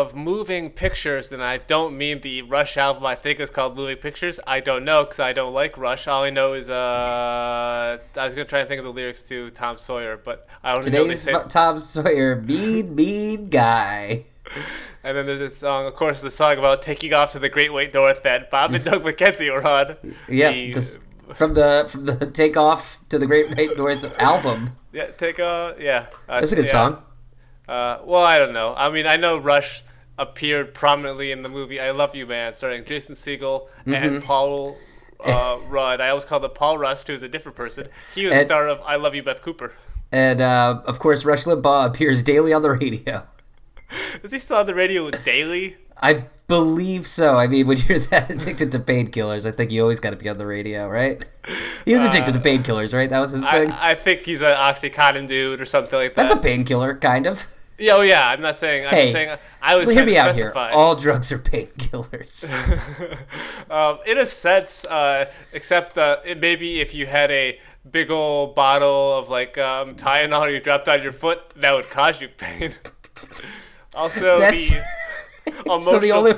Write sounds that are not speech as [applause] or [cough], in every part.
of moving pictures, and I don't mean the Rush album. I think is called Moving Pictures. I don't know because I don't like Rush. All I know is uh, I was gonna try and think of the lyrics to Tom Sawyer, but I only know Today's. Tom Sawyer, mean, mean guy. [laughs] And then there's this song, of course, the song about taking off to the Great White North that Bob and Doug McKenzie were on. Yeah, The- this, from the from the takeoff to the Great White North album. yeah, take a yeah. Uh, That's a good yeah. song. Uh, well, I don't know. I mean, I know Rush appeared prominently in the movie "I Love You, Man," starring Jason Segel Mm-hmm. and Paul uh, [laughs] Rudd. I always call him Paul Rust, who's a different person. He was the star of "I Love You, Beth Cooper." And uh, of course, Rush Limbaugh appears daily on the radio. [laughs] Is he still on the radio daily? I believe so. I mean, when you're that addicted to painkillers, I think you always got to be on the radio, right? He was addicted to painkillers, right? That was his thing. Uh, I, I think he's an OxyContin dude or something like that. That's a painkiller, kind of. Yeah, oh yeah. I'm not saying. I'm Hey, saying I was Hear me out here. All drugs are painkillers. [laughs] um, in a sense, uh, except uh, maybe if you had a big old bottle of like um, Tylenol you dropped on your foot, that would cause you pain. [laughs] also, That's- the [laughs] so the only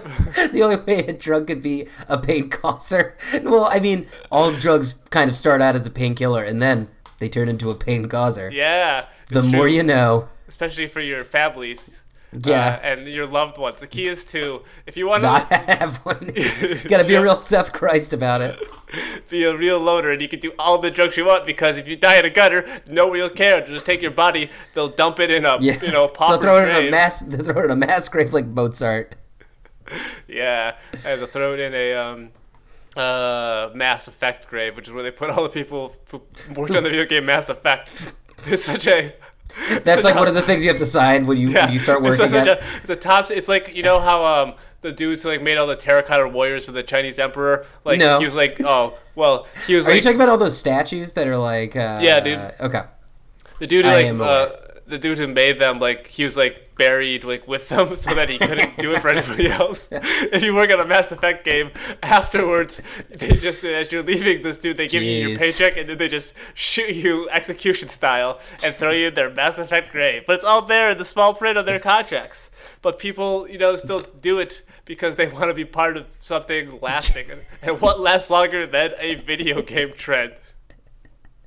the only way a drug could be a pain causer. Well, I mean, all drugs kind of start out as a painkiller and then they turn into a pain causer. yeah, the it's more true, you know. Especially for your families. Yeah. uh, and your loved ones. The key is to, if you want to Not have one. [laughs] Gotta be a real Seth Christ about it. be a real loner, and you can do all the drugs you want, because if you die in a gutter, nobody will care. They'll just take your body, they'll dump it in a, Yeah. you know, they'll throw it in a mass. They'll throw it in a mass grave like Mozart. Yeah, and they'll throw it in a um, uh, Mass Effect grave, which is where they put all the people who worked on the video game Mass Effect. [laughs] It's such a That's like one of the things you have to sign when you yeah, when you start [laughs] it's working such at. a- the top. It's like you know how um the dudes who like made all the terracotta warriors for the Chinese emperor. Like No. he was like oh well he was Are you talking about all those statues that are like? Uh, Yeah, dude. Okay. the dude who like uh. The dude who made them like he was like buried like with them [laughs] so that he couldn't do it for anybody [laughs] else. if you work on a Mass Effect game, afterwards they [laughs] just as you're leaving this dude they give you your paycheck and then they just shoot you execution style and throw you in their Mass Effect grave. But it's all there in the small print of their contracts. But people, you know, still do it because they want to be part of something lasting. and what lasts longer than a video game trend?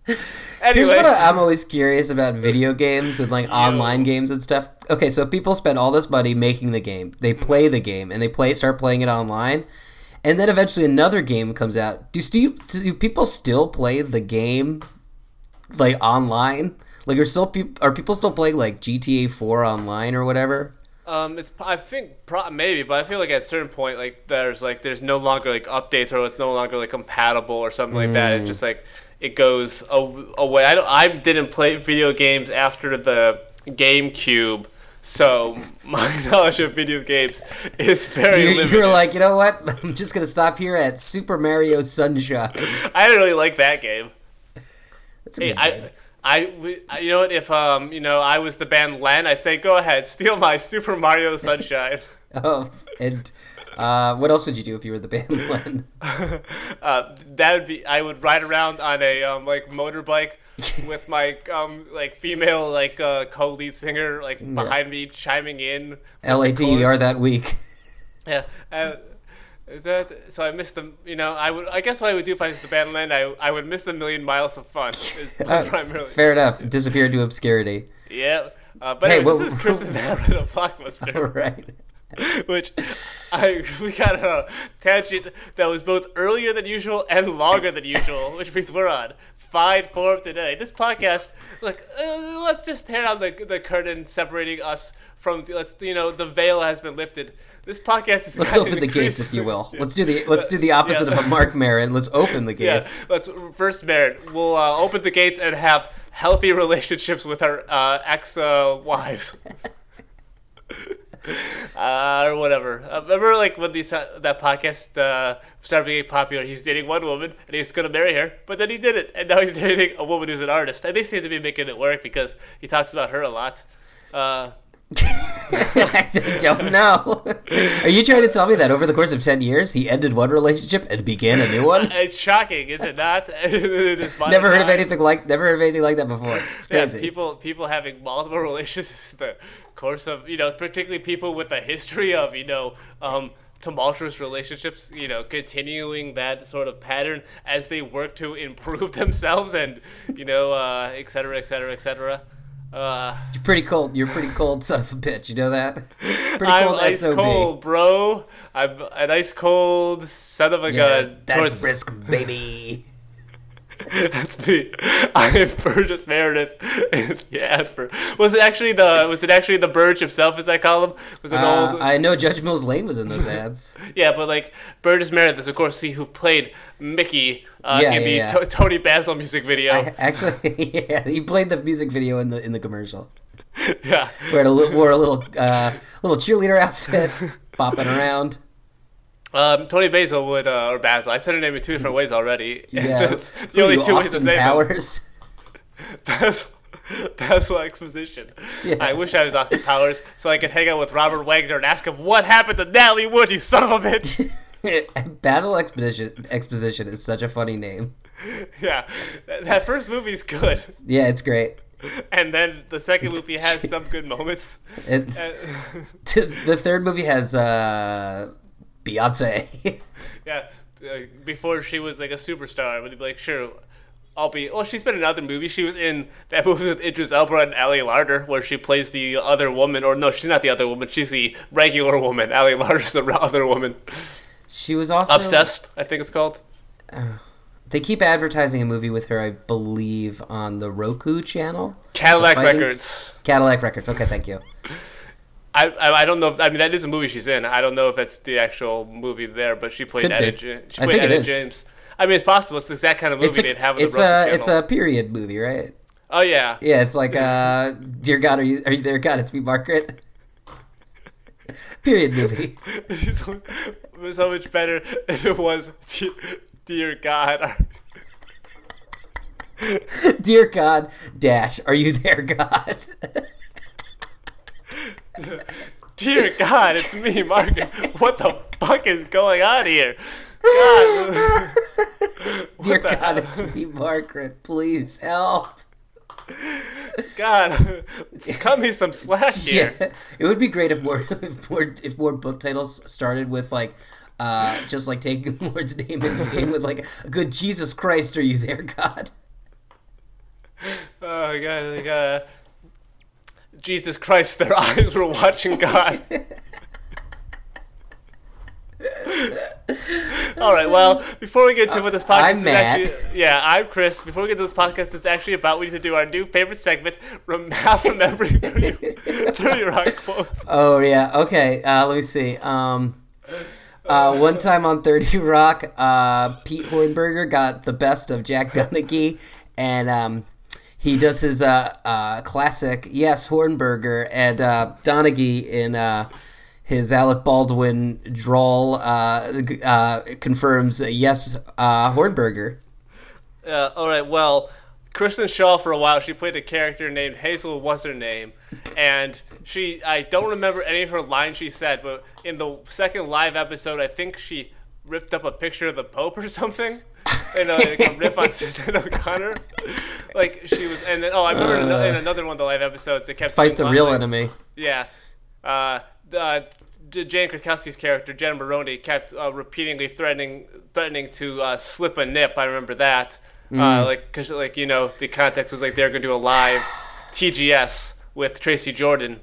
[laughs] Here's what I'm always curious about video games and like online games and stuff. Okay, so people spend all this money making the game. They play the game and they play start playing it online. And then eventually another game comes out. Do stu- do people still play the game like online? Like are still peop are people still playing like GTA 4 online or whatever? Um, it's I think pro- maybe, but I feel like at a certain point, like there's like there's no longer like updates or it's no longer like compatible or something like that. It just like it goes away. I don't. I didn't play video games after the GameCube, so [laughs] my knowledge of video games is very You, limited. you were like, you know what? [laughs] I'm just gonna stop here at Super Mario Sunshine. [laughs] I didn't really like that game. That's a Hey, good I, game. I, we- I- you know what? If um, you know, I was the band Len, I'd say go ahead, steal my Super Mario Sunshine. Oh, and uh, what else would you do if you were the band [laughs] Len? uh, that would be I would ride around on a um, like motorbike [laughs] with my um like female like uh, co-lead singer like behind me chiming in. LADER that week. [laughs] Yeah. Uh, that, so I missed the you know I would I guess what I would do if I was the band land I, I would miss the million miles of fun is Uh, primarily Fair enough. Disappeared to obscurity. yeah uh, but Hey, anyways, what- this is Chris and Matt of Blockbuster All right. [laughs] which I we got a tangent that was both earlier than usual and longer than usual, which means we're on fine form today. This podcast, look, uh, let's just tear down the the curtain separating us from let's you know the veil has been lifted. This podcast is Let's open the gates, if you will. [laughs] Let's do the let's do the opposite Yeah. of a Marc Maron. Let's open the gates. Yeah, let's first merit. We'll uh, open the gates and have healthy relationships with our uh, ex uh, wives. [laughs] uh, or whatever. Uh, remember, like when these uh, that podcast uh, started getting popular, he was dating one woman and he was gonna marry her, but then he didn't, and now he's [laughs] dating a woman who's an artist, and they seem to be making it work because he talks about her a lot. [laughs] I don't know. Are you trying to tell me that over the course of ten years he ended one relationship and began a new one? [laughs] It's shocking, is it not? [laughs] This Never heard of anything like never heard of anything like that before. It's Yeah, crazy. people people having multiple relationships in the course of you know, particularly people with a history of you know um, tumultuous relationships. You know, continuing that sort of pattern as they work to improve themselves and you know, uh, et cetera, et cetera, et cetera. Uh, You're pretty cold. You're a pretty cold son of a bitch. You know that? [laughs] Pretty I'm cold ice SOB. cold, bro. I'm an ice cold son of a Yeah, gun. that's brisk, baby. [laughs] That's me. [laughs] I am Burgess Meredith. [laughs] yeah, for was it actually the was it actually the Burge himself as I call him? Was it Uh, old? I know Judge Mills Lane was in those ads. yeah, but like Burgess Meredith is of course he who played Mickey uh, Yeah, in the yeah, yeah. To- Toni Basil music video. I, actually, yeah, he played the music video in the in the commercial. yeah, Wore a, wore a little uh, little cheerleader outfit, bopping around. Um, Toni Basil would uh, or Basil. I said her name in two different ways already. [laughs] Yeah, Who the only two ways to Austin say. Powers. [laughs] Basil, Basil exposition. Yeah. I wish I was Austin Powers so I could hang out with Robert Wagner and ask him what happened to Natalie Wood, you son of a bitch. [laughs] Basil Exposition Exposition is such a funny name. yeah, that, first movie's good, Yeah, it's great. and then the second movie has some good moments. It's, the third movie has uh, Beyonce. [laughs] yeah, before she was like a superstar, would be like, sure, I'll be. Well, she's been in other movies. She was in that movie with Idris Elba and Ali Larter, where she plays the other woman. Or no, she's not the other woman. She's the regular woman. Ali Larter's the [laughs] other woman. she was also Obsessed, I think it's called. [sighs] They keep advertising a movie with her, I believe, on the Roku channel. Cadillac Records. Cadillac Records. Okay, thank you. I, I I don't know. If, I mean, that is a movie she's in. I don't know if that's the actual movie there, but she played Could Etta, she I played think it is. James. I mean, it's possible. It's the exact kind of movie It's a they'd have it's the a it's a period movie, right? Oh yeah. Yeah, it's like uh, [laughs] dear God, are you are you there, God? It's me, Margaret. period movie. [laughs] so, it was so much better if it was "Dear- Dear God. [laughs] Dear God, dash, are you there, God? [laughs] Dear God, it's me, Margaret. What the fuck is going on here? God. [laughs] Dear God, hell? it's me, Margaret. Please help. God. Cut me some slack [laughs] here. Yeah, it would be great if more if more if more book titles started with like. Uh, just like taking the Lord's name in vain with like a good Jesus Christ, are you there, God? Oh God, like, uh, Jesus Christ, their [laughs] eyes were watching God. All right. Well, before we get to what this podcast I'm is Matt. actually, yeah, I'm Chris. Before we get to this podcast, it's actually about we need to do our new favorite segment, rem- [laughs] remembering 30, 30 Rock quotes. Oh yeah. Okay. Uh, let me see. Um, uh, one time on Thirty Rock, uh, Pete Hornberger got the best of Jack Donaghy, and um, he does his uh, uh, classic "Yes, Hornberger," and uh, Donaghy in uh, his Alec Baldwin drawl uh, uh, confirms "Yes, Hornberger." All right. Well, Kristen Schaal for a while she played a character named Hazel. What's her name? And she, I don't remember any of her lines she said, but in the second live episode, I think she ripped up a picture of the Pope or [laughs] something. You know, like a riff on Sinead O'Connor. Like she was, and then oh, I remember in ano- in another one of the live episodes they kept Fight the real enemy. yeah. Uh, the, uh, Jane Krakowski's character, Jen Maroney, kept uh, repeatedly threatening threatening to uh, slip a nip. I remember that. Mm. Uh, like, cause like you know, the context was like they were gonna do a live TGS with Tracy Jordan.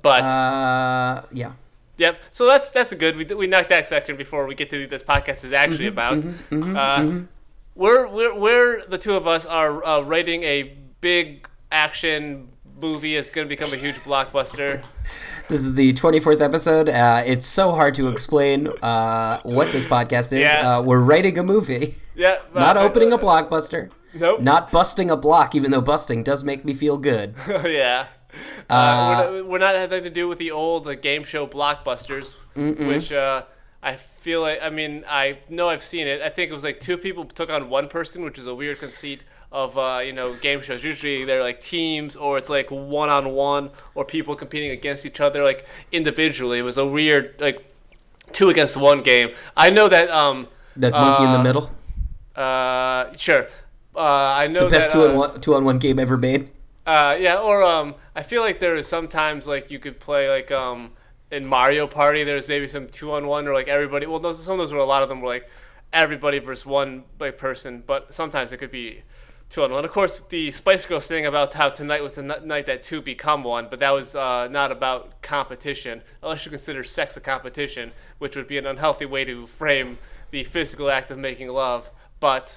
But Uh, yeah. Yep, so that's that's good. We we knocked that section before we get to what this podcast is actually Mm-hmm, about. uh, We're we're we're the two of us are uh, writing a big action movie. It's gonna become a huge blockbuster. This is the 24th episode. Uh, it's so hard to explain uh, what this podcast is. Yeah. Uh, we're writing a movie, [laughs] Yeah, [laughs] not opening a blockbuster, Nope. not busting a block, even though busting does make me feel good. [laughs] yeah. Uh, we're, not, we're not having to do with the old uh, game show blockbusters, which uh, I feel like. I mean, I know I've seen it. I think it was like two people took on one person, which is a weird conceit. of uh, you know game shows. Usually they're like teams or it's like one on one or people competing against each other like individually. It was a weird like two against one game. I know that um That monkey in the uh, middle. uh sure. Uh, I know The best that, two uh, on one two on one game ever made. Uh, yeah, or um, I feel like there is sometimes like you could play like um in Mario Party. There's maybe some two on one or like everybody. Well, those some of those were a lot of them were like everybody versus one like person, but sometimes it could be two on one. Of course, the Spice Girls thing about how tonight was the n- night that two become one, but that was uh, not about competition, unless you consider sex a competition, which would be an unhealthy way to frame the physical act of making love. But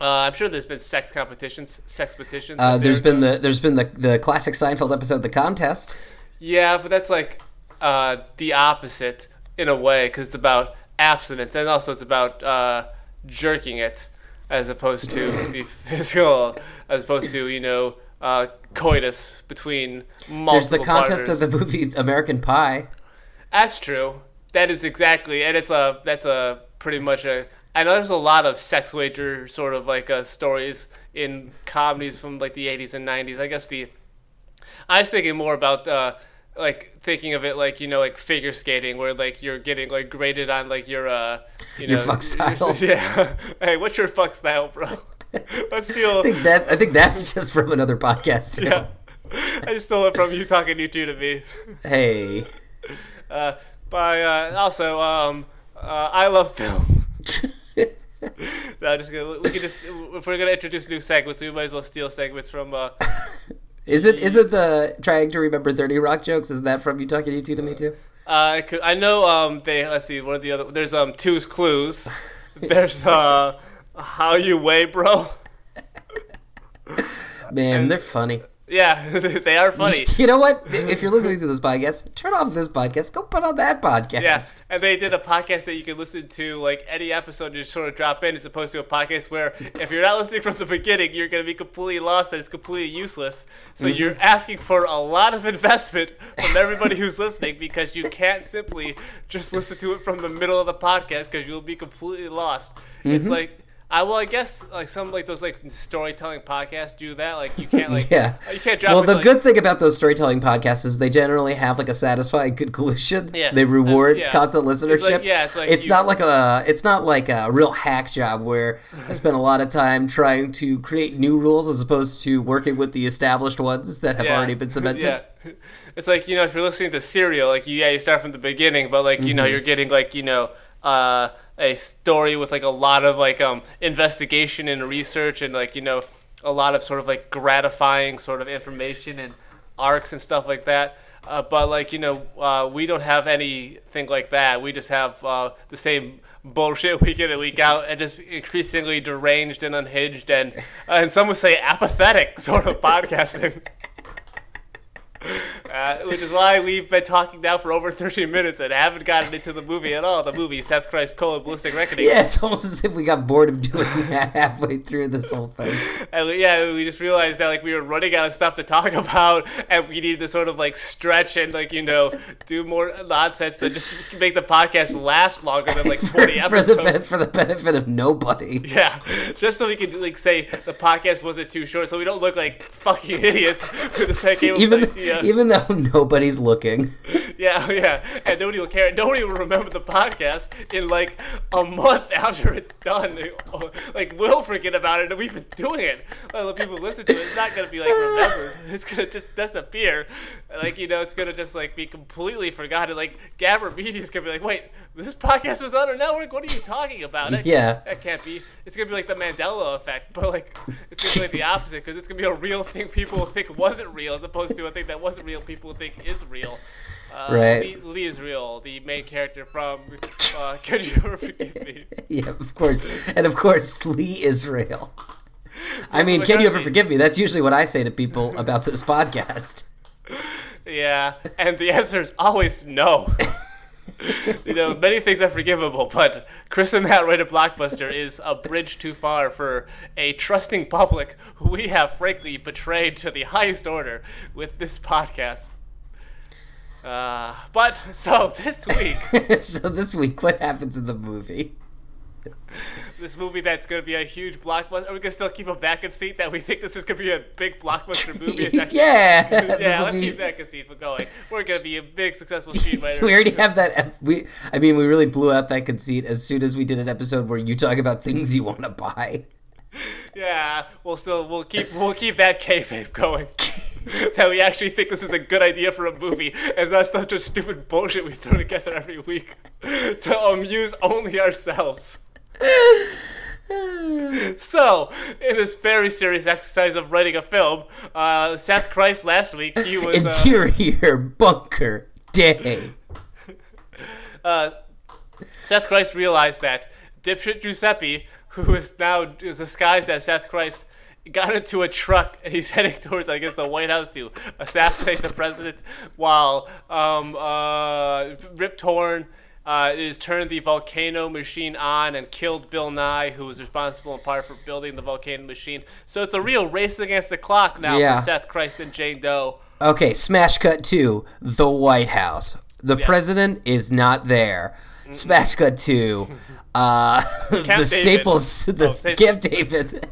uh, I'm sure there's been sex competitions, sex petitions. Uh, there's been the there's been the the classic Seinfeld episode, The Contest. Yeah, but that's like uh, the opposite in a way because it's about abstinence and also it's about uh, jerking it as opposed to [laughs] the physical, as opposed to you know uh, coitus between multiple. There's the contest partners. of the movie American Pie. That's true. That is exactly, and it's a that's a pretty much a. I know there's a lot of sex wager sort of like uh, stories in comedies from like the 80s and 90s. I guess the. I was thinking more about uh, like thinking of it like you know like figure skating where like you're getting like graded on like your uh you know Your fuck style. [laughs] yeah. hey, what's your fuck style, bro? [laughs] Let's steal. I think that I think that's just from another podcast. Too. Yeah. [laughs] I just stole it from you talking U2 to me. Hey. Uh, by uh, also, um, uh, I love film. [laughs] no, just gonna, we can just if we're gonna introduce new segments, we might as well steal segments from. Uh, [laughs] Is it is it the trying to remember thirty rock jokes? Is that from you talking U2 to me too? uh, I could- I know um they let's see what are the other there's um two's clues. [laughs] There's uh how you weigh, bro. Man, they're funny. Yeah, [laughs] they are funny. [laughs] You know what? If you're listening to this podcast, turn off this podcast. Go put on that podcast. Yes, and they did a podcast that you can listen to like any episode and just sort of drop in, as opposed to a podcast where if you're not listening from the beginning, you're going to be completely lost and it's completely useless. So Mm-hmm. you're asking for a lot of investment from everybody who's [laughs] listening because you can't simply just listen to it from the middle of the podcast because you'll be completely lost. Mm-hmm. It's like. I well, I guess like some like those like storytelling podcasts do that. Like you can't like [laughs] Yeah. you can't drop. Well, the like- good thing about those storytelling podcasts is they generally have like a satisfying [laughs] conclusion. Yeah. They reward Uh, yeah. constant It's listenership. like- yeah, it's like you- not like a it's not like a real hack job where I spend a lot of time trying to create new rules as opposed to working with the established ones that have Yeah. already been cemented. Yeah. [laughs] It's like, you know, if you're listening to Serial, like, you, yeah, you start from the beginning, but, like, you Mm-hmm. know, you're getting, like, you know, uh, a story with, like, a lot of, like, um, investigation and research and, like, you know, a lot of sort of, like, gratifying sort of information and arcs and stuff like that. Uh, but, like, you know, uh, we don't have anything like that. We just have uh, the same bullshit [laughs] week in and week out and just increasingly deranged and unhinged and, uh, and some would say apathetic [laughs] sort of podcasting. Uh, which is why we've been talking now for over 13 minutes and haven't gotten into the movie at all. The movie, Seth Christ Colon Ballistic Reckoning. Yeah, it's almost as if we got bored of doing that halfway through this whole thing. And we- yeah, we just realized that like we were running out of stuff to talk about, and we needed to sort of like stretch and like you know do more nonsense to just make the podcast last longer than like 20 [laughs] for the episodes. for the benefit of nobody. Yeah, just so we could like say the podcast wasn't too short, so we don't look like fucking [laughs] idiots [laughs] for the second [laughs] Even though nobody's looking. [laughs] Yeah, yeah, and nobody will care. Nobody will remember the podcast in like a month [laughs] after it's done. Like we'll forget about it, and we've been doing it. Well, if people listen to it, it's not gonna be like remembered. It's gonna just disappear. [laughs] Like you know, it's gonna just like be completely forgotten. Like Gabber Media's gonna be like, wait, this podcast was on our network. What are you talking about? That, Yeah. that can't be. It's gonna be like the Mandela effect, [laughs] but like it's gonna be like the opposite because it's gonna be a real thing people think wasn't real, as opposed to a thing that wasn't real people think is real. Uh, Right. Lee, Lee is real, the main character from uh, Could You Ever Forgive Me? yeah, of course, and of course, Lee is real. [laughs] I mean, can you ever forgive me? That's usually what I say to people about this podcast. Yeah, and the answer is always no. you know, many things are forgivable, but Chris and Matt Write a Blockbuster is a bridge too far for a trusting public who we have frankly betrayed to the highest order with this podcast. Uh, but so this week, [laughs] so this week, what happens in the movie? [laughs] this movie that's going to be a huge blockbuster? Are we going to still keep a back seat that we think this is going to be a big blockbuster [laughs] movie? Yeah, [laughs] yeah, let's be- keep that conceit for going. We're going to be a big successful [laughs] screenwriter. we already have that. We, I mean, we really blew out that conceit as soon as we did an episode where you talk about things you want to buy. Yeah, we'll still we'll keep we'll keep that kayfabe going. that we actually think this is a good idea for a movie, as that's not such a stupid bullshit we throw together every week to amuse only ourselves. [laughs] So, in this very serious exercise of writing a film, uh, Seth Christ last week he was uh, Interior bunker day. [laughs] uh, Seth Christ realized that dipshit Giuseppe, who is now is disguised as Seth Christ, got into a truck and he's [laughs] heading towards, I guess, the White House to assassinate the president, while um, uh, Rip Torn. Uh, is turned the volcano machine on and killed Bill Nye, who was responsible in part for building the volcano machine. So it's a real race against the clock now Yeah. for Seth Christ and Jane Doe. Okay, smash cut to the White House. The president is not there. Smash cut to uh, [laughs] the David. Staples, the Oh. Camp David.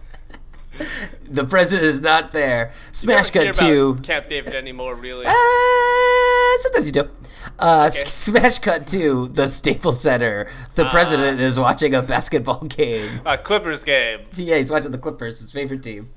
The president is not there. Smash cut to about Camp David anymore, really. Uh, sometimes you do. Uh, s- Smash cut to the Staples Center. The president is watching a basketball game. A Clippers game. Yeah, he's watching the Clippers, his favorite team.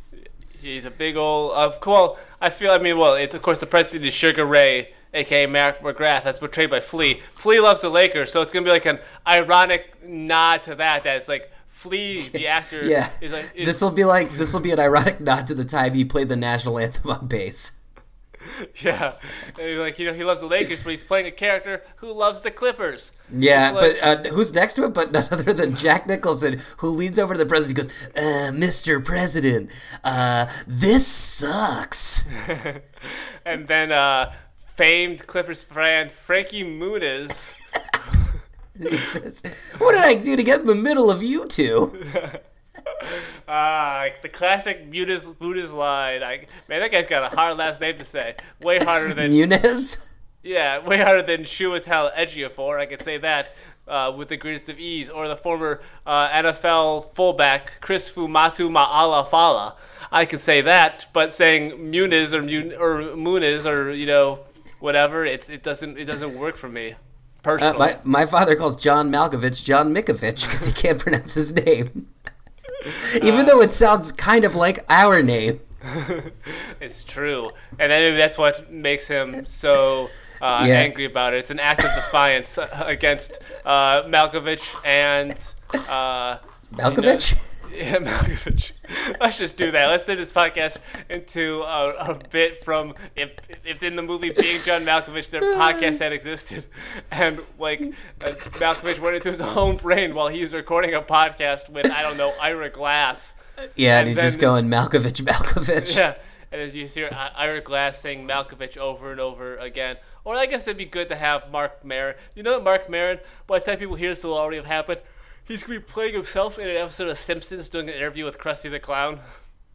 He's a big old. Uh, cool. I feel. I mean, well, it's of course the president is Sugar Ray, aka Mark McGrath. That's portrayed by Flea. Flea loves the Lakers, so it's gonna be like an ironic nod to that. That it's like Flea, the actor, Yeah, is like. Is, this will be like this will be an ironic nod to the time he played the national anthem on bass. [laughs] yeah, And like you know he loves the Lakers, but he's playing a character who loves the Clippers. Yeah, like- but uh, who's next to it? But none other than Jack Nicholson, who leans over to the president and goes, uh, "Mr. President, uh, this sucks." [laughs] and then uh, famed Clippers fan Frankie Muniz. [laughs] "What did I do to get in the middle of you two? [laughs] Ah, the classic Muniz Muniz line. I, man, that guy's got a hard last name to say. Way harder than Muniz." Yeah, way harder than Chiwetel Ejiofor. I could say that uh, with the greatest of ease. Or the former uh, NFL fullback Chris Fuamatu-Ma'afala. I could say that, but saying Muniz or Mun- or Muniz or you know whatever, it's it doesn't it doesn't work for me Uh, my, my father calls John Malkovich John Mikovich because he can't [laughs] pronounce his name. [laughs] Even though it sounds kind of like our name. [laughs] It's true, and then that's what makes him so uh, Yeah. angry about it. It's an act of defiance uh, against uh, Malkovich and. Uh, Malkovich? Yeah, Malkovich. [laughs] Let's just do that. Let's turn this podcast into a, a bit from if if in the movie Being John Malkovich, their podcast had existed, and like uh, Malkovich went into his own brain while he's recording a podcast with I don't know Ira Glass. Yeah, and And he's just going Malkovich, Malkovich. Yeah, and as you hear Ira Glass saying Malkovich over and over again. Or I guess it'd be good to have Marc Maron. You know, Marc Maron. By the time people hear this, will already have happened. He's gonna be playing himself in an episode of Simpsons, doing an interview with Krusty the Clown.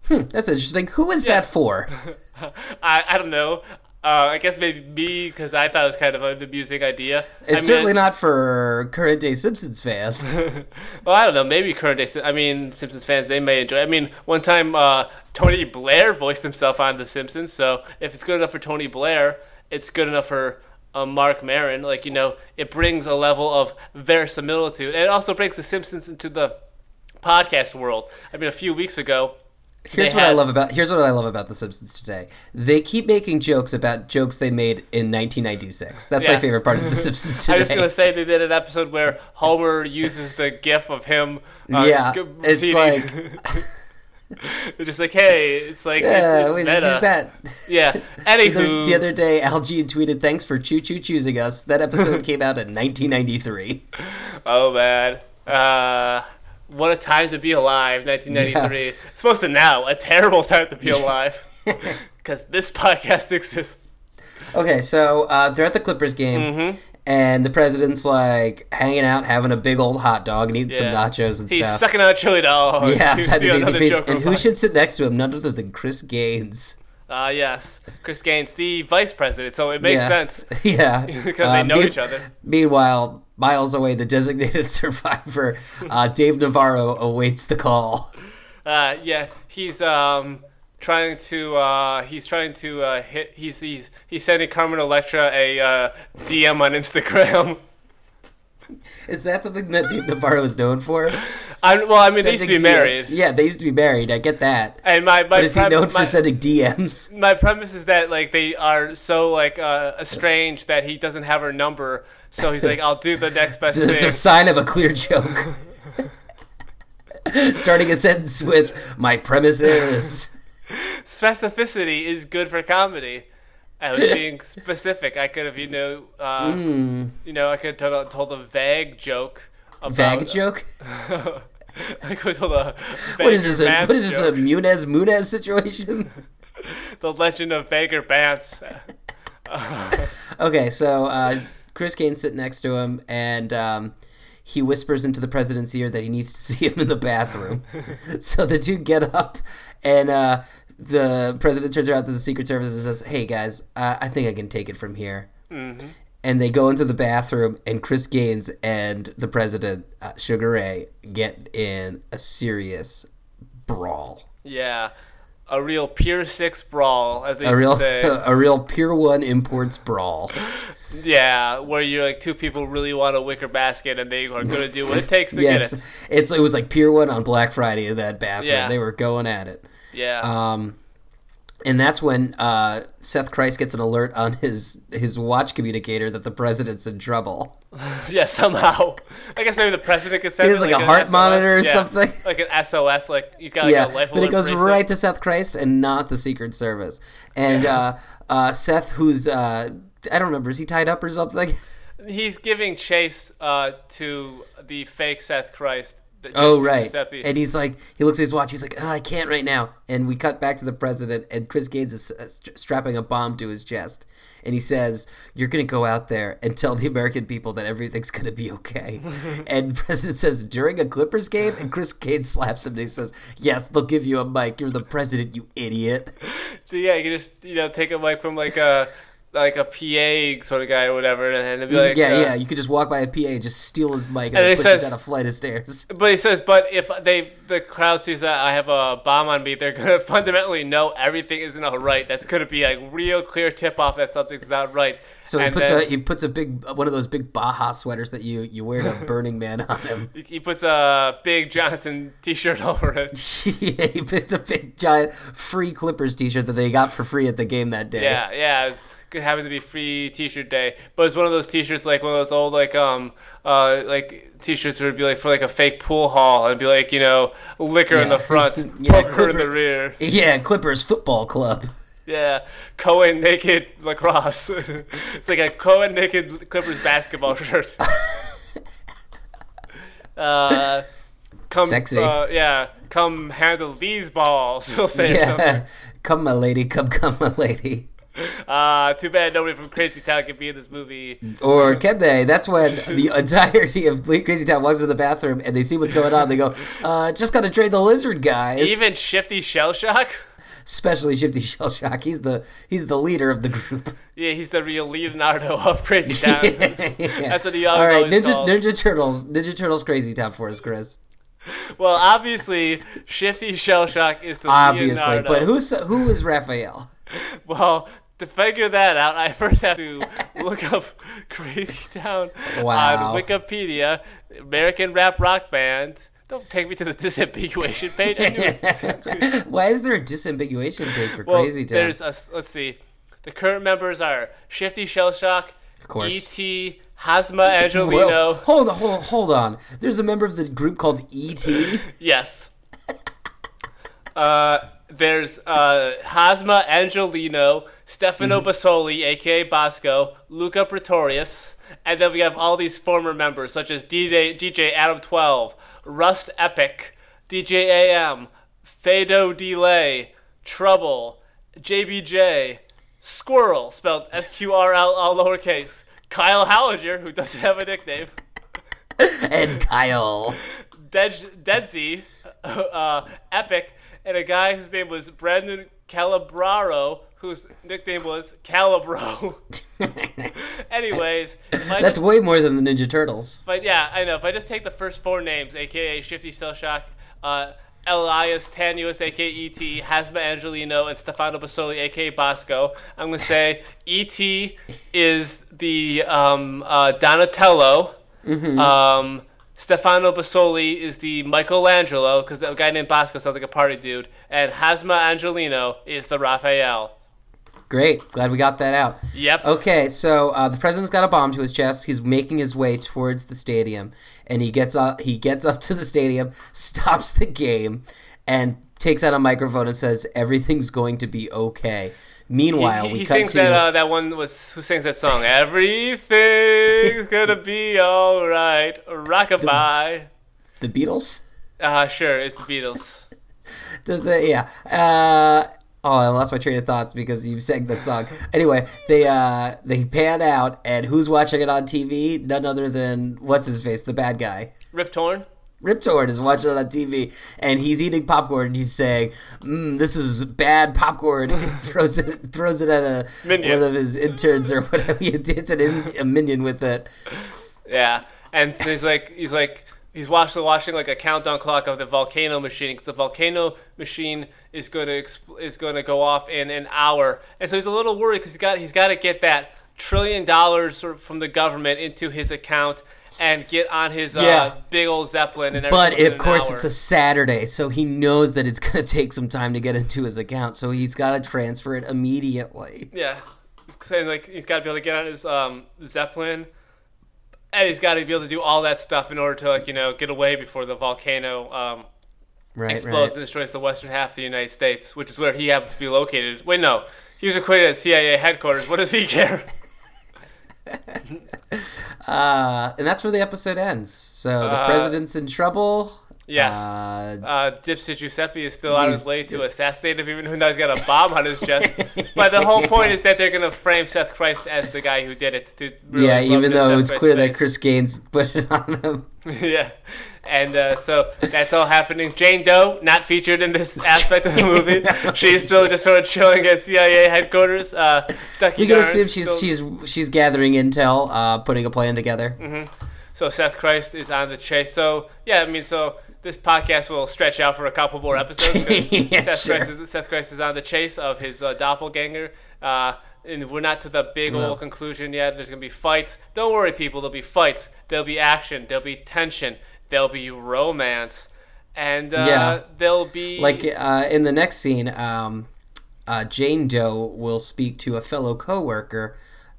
Hmm, That's interesting. Who is that for? [laughs] I, I don't know. Uh, I guess maybe me because I thought it was kind of an amusing idea. It's certainly not for current day Simpsons fans. [laughs] Well, I don't know. Maybe current day. I mean, Simpsons fans they may enjoy. I mean, one time uh, Tony Blair voiced himself on The Simpsons. So if it's good enough for Tony Blair, it's good enough for uh, Marc Maron. Like you know, it brings a level of verisimilitude, and it also brings The Simpsons into the podcast world. I mean, a few weeks ago. Here's what I love about here's what I love about The Simpsons today. They keep making jokes about jokes they made in 1996. That's my favorite part of The Simpsons today. [laughs] I was gonna say they did an episode where Homer uses the GIF of him. Uh, Yeah, it's receding. [laughs] [laughs] They're just like, hey, it's like yeah, it's, it's meta. just that. [laughs] Yeah. [laughs] The Anywho, other, the other day, Al Jean tweeted, "Thanks for choo choo choosing us." That episode came out in 1993. oh man, uh, what a time to be alive, 1993. Supposed to now, a terrible time to be alive, because this podcast exists. Okay, so uh, they're at the Clippers game, Mm-hmm. And the president's like hanging out, having a big old hot dog and eating some nachos and He's stuff. sucking on a chili dog. [laughs] yeah, outside the Daisy Face. And who should sit next to him? None other than Chris Gaines. Uh, yes, Chris Gaines, the vice president. So it makes yeah. sense [laughs] yeah. [laughs] because they Uh, know me- each other. Meanwhile, miles away, the designated survivor, uh, Dave Navarro, awaits the call. Uh, yeah, he's um trying to uh he's trying to uh hit he's he's he's sending Carmen Electra a uh, DM on Instagram. [laughs] Is that something that Dave Navarro is known for? I well, I mean, they used to be DMs? married, Yeah, they used to be married. I get that. and my my But is he known my, for sending DMs? my premise is that like they are so like uh, estranged that he doesn't have her number, so he's like, I'll do the next best [laughs] The, thing. the sign of a clear joke. [laughs] Starting a sentence with "My premise is." Specificity is good for comedy. I was [laughs] being specific. I could have, you know, uh, you know, I could have told, told a vague joke. About, vague joke. [laughs] I could have told a. What is this? A, what is this? A joke. Munez Munez situation? [laughs] The Legend of Vager Bance. Okay, so uh, Chris Kane's sitting next to him, and um, he whispers into the president's ear that he needs to see him in the bathroom. so the two get up, and uh, the president turns around to the Secret Service and says, "Hey guys, uh, I think I can take it from here." And they go into the bathroom, and Chris Gaines and the president, uh, Sugar Ray, get in a serious brawl. Yeah, a real Pier Six brawl, as they A real, to say. [laughs] a real Pier One imports brawl. [laughs] yeah, where you're like two people really want a wicker basket and they are gonna do what it takes to [laughs] Yeah, get it's, it. it's it was like Pier One on Black Friday in that bathroom. Yeah. They were going at it. Yeah. Um, and that's when uh, Seth Christ gets an alert on his his watch communicator that the president's in trouble. [laughs] Yeah, somehow. I guess maybe the president could send He has it, like a heart SOS. monitor or Yeah, something. Like an SOS, like he's got like yeah, a life but it goes bracelet. right to Seth Christ and not the Secret Service. And uh, uh, Seth, who's uh, I don't remember, is he tied up or something? [laughs] He's giving chase uh, to the fake Seth Christ. Oh right, Giuseppe. and he's like, he looks at his watch. He's like, oh, I can't right now. And we cut back to the president, and Chris Gaines is uh, strapping a bomb to his chest, and he says, "You're gonna go out there and tell the American people that everything's gonna be okay." [laughs] and the president says, "During a Clippers game," and Chris Gaines slaps him, and he says, "Yes, they'll give you a mic. You're the president, you idiot." [laughs] yeah, you can just you know take a mic from like a like a PA sort of guy or whatever, and, and be like yeah, uh, yeah. You could just walk by a PA, and just steal his mic, and, And push says- it down a flight of stairs. [laughs] But he says, but if they the crowd sees that I have a bomb on me, they're gonna [laughs] fundamentally know everything isn't all right. That's gonna be a real clear tip off that something's not right. So he And puts then a he puts a big one of those big Baja sweaters that you you wear to Burning Man on him. [laughs] he- he puts a big Johnson T-shirt over it. yeah, he puts a big giant free Clippers T-shirt that they got for free at the game that day. Yeah, yeah. It was good to be free T-shirt day, but it's one of those T-shirts like one of those old like um uh like T-shirts would be like for like a fake pool hall and be like you know liquor in the front, [laughs] Yeah, poker in the rear. Yeah, Clippers football club. Yeah, Cohen naked lacrosse. [laughs] it's like a Cohen naked Clippers basketball [laughs] shirt. uh, come, Sexy. Uh, yeah, come handle these balls. He'll say Yeah, something. come my lady, come come my lady. [laughs] Uh, too bad nobody from Crazy Town can be in this movie. Or can they? That's when the [laughs] entirety of Crazy Town walks to the bathroom and they see what's going on. They go, uh, "Just gotta trade the lizard guys." Even Shifty Shellshock. especially Shifty Shellshock. He's the he's the leader of the group. [laughs] Yeah, he's the real Leonardo of Crazy Town. That's what he All always, right, always Ninja called. Ninja Turtles, Ninja Turtles, Crazy Town for us, Chris. Well, obviously, Shifty Shellshock is the Obviously, Leonardo. but who's who is Raphael? Well, to figure that out, I first have to [laughs] look up Crazy Town Wow. on Wikipedia, American rap rock band. Don't take me to the [laughs] disambiguation page. Exactly. [laughs] Why is there a disambiguation page for Well, Crazy Town? there's a, let's see. The current members are Shifty Shellshock, Of course. E.T., Hasma Angeleno. Well, hold on, hold, hold on. There's a member of the group called E.T. Yes. Uh, there's uh, Hasma Angeleno, Stefano Mm-hmm. Basoli, aka Bosco, Luca Pretorius, and then we have all these former members such as DJ DJ Adam 12, Rust Epique, DJ AM, Faydoe Deelay, Trouble, JBJ, Squirrel, spelled S Q R L all lowercase, Kyle Hollinger, who doesn't have a nickname. [laughs] and Kyle. Dead Deadsy, uh, Epic, and a guy whose name was Brandon Calabraro, whose nickname was Calibro. [laughs] Anyways, That's just, way more than the Ninja Turtles. but yeah, I know. If I just take the first four names, aka Shifty Shellshock, uh, Elias Tannous, aka E.T., Hasma Angeleno, and Stefano Basoli, aka Bosco, I'm gonna say E.T. is the um, uh, Donatello. Um, Stefano Basoli is the Michelangelo, because the guy named Bosco sounds like a party dude, and Hasma Angeleno is the Raphael. Great. Glad we got that out. Yep. Okay, so uh, the president's got a bomb to his chest. He's making his way towards the stadium, and he gets up. He gets up [laughs] to the stadium, stops the game, and takes out a microphone and says, "Everything's going to be okay." Meanwhile, he, we he cut sings to that uh, that one was who sings that song? [laughs] Everything's gonna be all right. Rockabye. the Beatles. Uh, sure, it's the Beatles. [laughs] Does the yeah? Uh, oh, I lost my train of thoughts because you sang that song. Anyway, they uh they pan out, and who's watching it on TV? None other than what's his face, the bad guy. Rip Torn. Rip Torn is watching it on TV, and he's eating popcorn. and He's saying, mm, "This is bad popcorn." [laughs] he throws it throws it at a Minion. one of his interns or [laughs] whatever. He hits an in, a minion with it. Yeah, and he's like he's like he's watching watching like a countdown clock of the volcano machine 'cause the volcano machine is going to exp- is going to go off in an hour, and so he's a little worried because he got he's got to get that trillion dollars from the government into his account and get on his Yeah. uh, big old zeppelin and But of course, hour. it's a Saturday, so he knows that it's [laughs] going to take some time to get into his account. So he's got to transfer it immediately. Yeah, he's saying like he's got to be able to get on his um, zeppelin, and he's got to be able to do all that stuff in order to like you know get away before the volcano um, Right, explodes right. and destroys the western half of the United States, which is where he happens to be located. Wait, no, he was acquitted at CIA headquarters. What does he care? [laughs] [laughs] Uh, and that's where the episode ends. So the Uh, president's in trouble. Yes. Uh, Uh, Dipset Giuseppe is still on his way to assassinate him, even though he's got a bomb on his chest. [laughs] but the whole point is that they're gonna frame Seth Christ as the guy who did it. To really yeah, even though it's clear that. Chris Gaines put it on him. [laughs] yeah. And uh, so that's all happening. Jane Doe, not featured in this [laughs] aspect of the movie. She's still just sort of chilling at CIA headquarters. Uh, We can assume she's still- she's she's gathering intel, uh, putting a plan together. So Seth Christ is on the chase. So yeah, I mean, so this podcast will stretch out for a couple more episodes. because [laughs] Yeah, Seth, sure. Christ is, Seth Christ is on the chase of his uh, doppelganger. Uh, and we're not to the big No. old conclusion yet. There's gonna be fights. Don't worry, people. There'll be fights. There'll be action. There'll be tension. There'll be romance, and uh, Yeah. there'll be Like uh, in the next scene, um, uh, Jane Doe will speak to a fellow coworker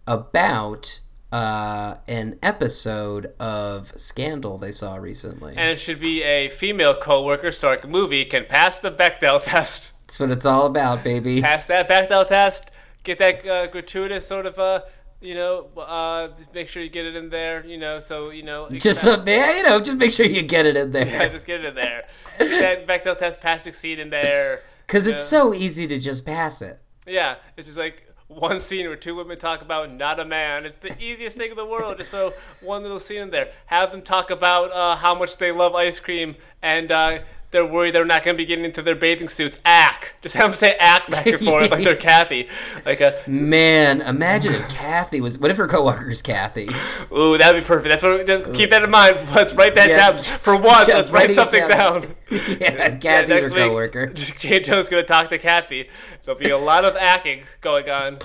about uh, an episode of Scandal they saw recently. and it should be a female coworker, so our movie can pass the Bechdel test. That's what it's all about, baby. pass that Bechdel test, get that uh, gratuitous sort of uh, you know, uh, just make sure you get it in there, you know, so you know, Just yeah, you know, just make sure you get it in yeah, there, just get it in there. Get that [laughs] Bechdel test pass succeed in there. because it's Yeah. so easy to just pass it. Yeah, it's just like one scene where two women talk about not a man. It's the easiest thing in the world. Just throw one little scene in there. Have them talk about uh, how much they love ice cream and uh, they're worried they're not going to be getting into their bathing suits. Ack. Just have them say ack back and forth like they're [laughs] Kathy. Like a Man, imagine if Kathy was. What if her coworker's Kathy? ooh, that'd be perfect. That's what. Just keep that in mind. [laughs] Let's write that Yeah, down for [laughs] once. yeah, let's write something down. down. yeah, Kathy's her coworker. Jane Joe's going to talk to Kathy. There'll be a lot of acting going on.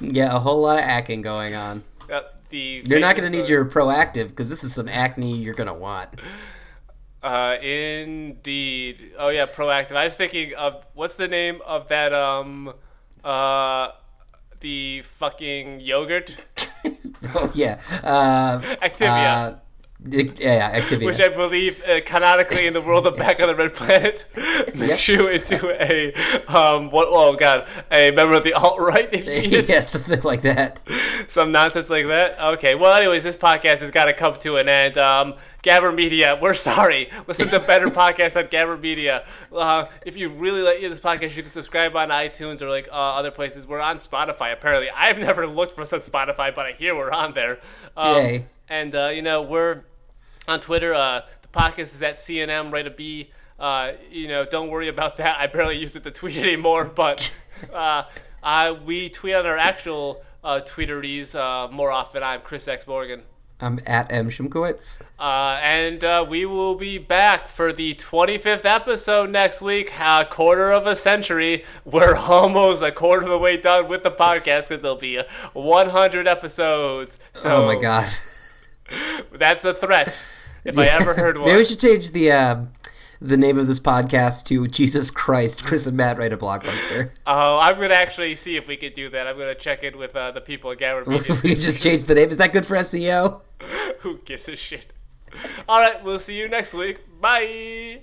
Yeah, a whole lot of acting going on. Uh, the You're not going to need uh, your Proactiv because this is some acne you're going to want. Uh, indeed. Oh yeah, Proactiv. I was thinking of what's the name of that um, uh, the fucking yogurt, oh [laughs] yeah, uh, [laughs] Activia, uh, yeah, Activia. which I believe uh, canonically in the world of Back on the Red Planet [laughs] makes you into a um, what? Oh god, a member of the alt right if you eat [laughs] it. yeah, something like that. some nonsense like that. Okay. Well, anyways, this podcast has got to come to an end. Um, Gabber Media, we're sorry. Listen to better [laughs] podcasts on Gabber Media. Uh, if you really like this podcast, you can subscribe on iTunes or like uh, other places. We're on Spotify. Apparently, I've never looked for us on Spotify, but I hear we're on there. Um, Yay. And uh, you know we're on Twitter. Uh, the podcast is at CNM. Write a B. Uh, you know, don't worry about that. I barely use it to tweet [laughs] anymore, but. Uh, Uh, we tweet on our actual uh, tweeteries uh, more often. I'm Chris X Morgan. I'm at M. Shimkowitz. Uh, and uh, we will be back for the 25th episode next week, a quarter of a century. We're [laughs] almost a quarter of the way done with the podcast because there'll be 100 episodes. So oh my god. [laughs] that's a threat. If I ever heard one. [laughs] Maybe we should change the uh, the name of this podcast to Jesus Christ. Chris and Matt write a blockbuster. [laughs] Oh, I'm gonna actually see if we could do that. I'm gonna check in with uh, the people at Gamma [laughs] we just change the name. Is that good for SEO? Who gives a shit? All right, we'll see you next week. Bye.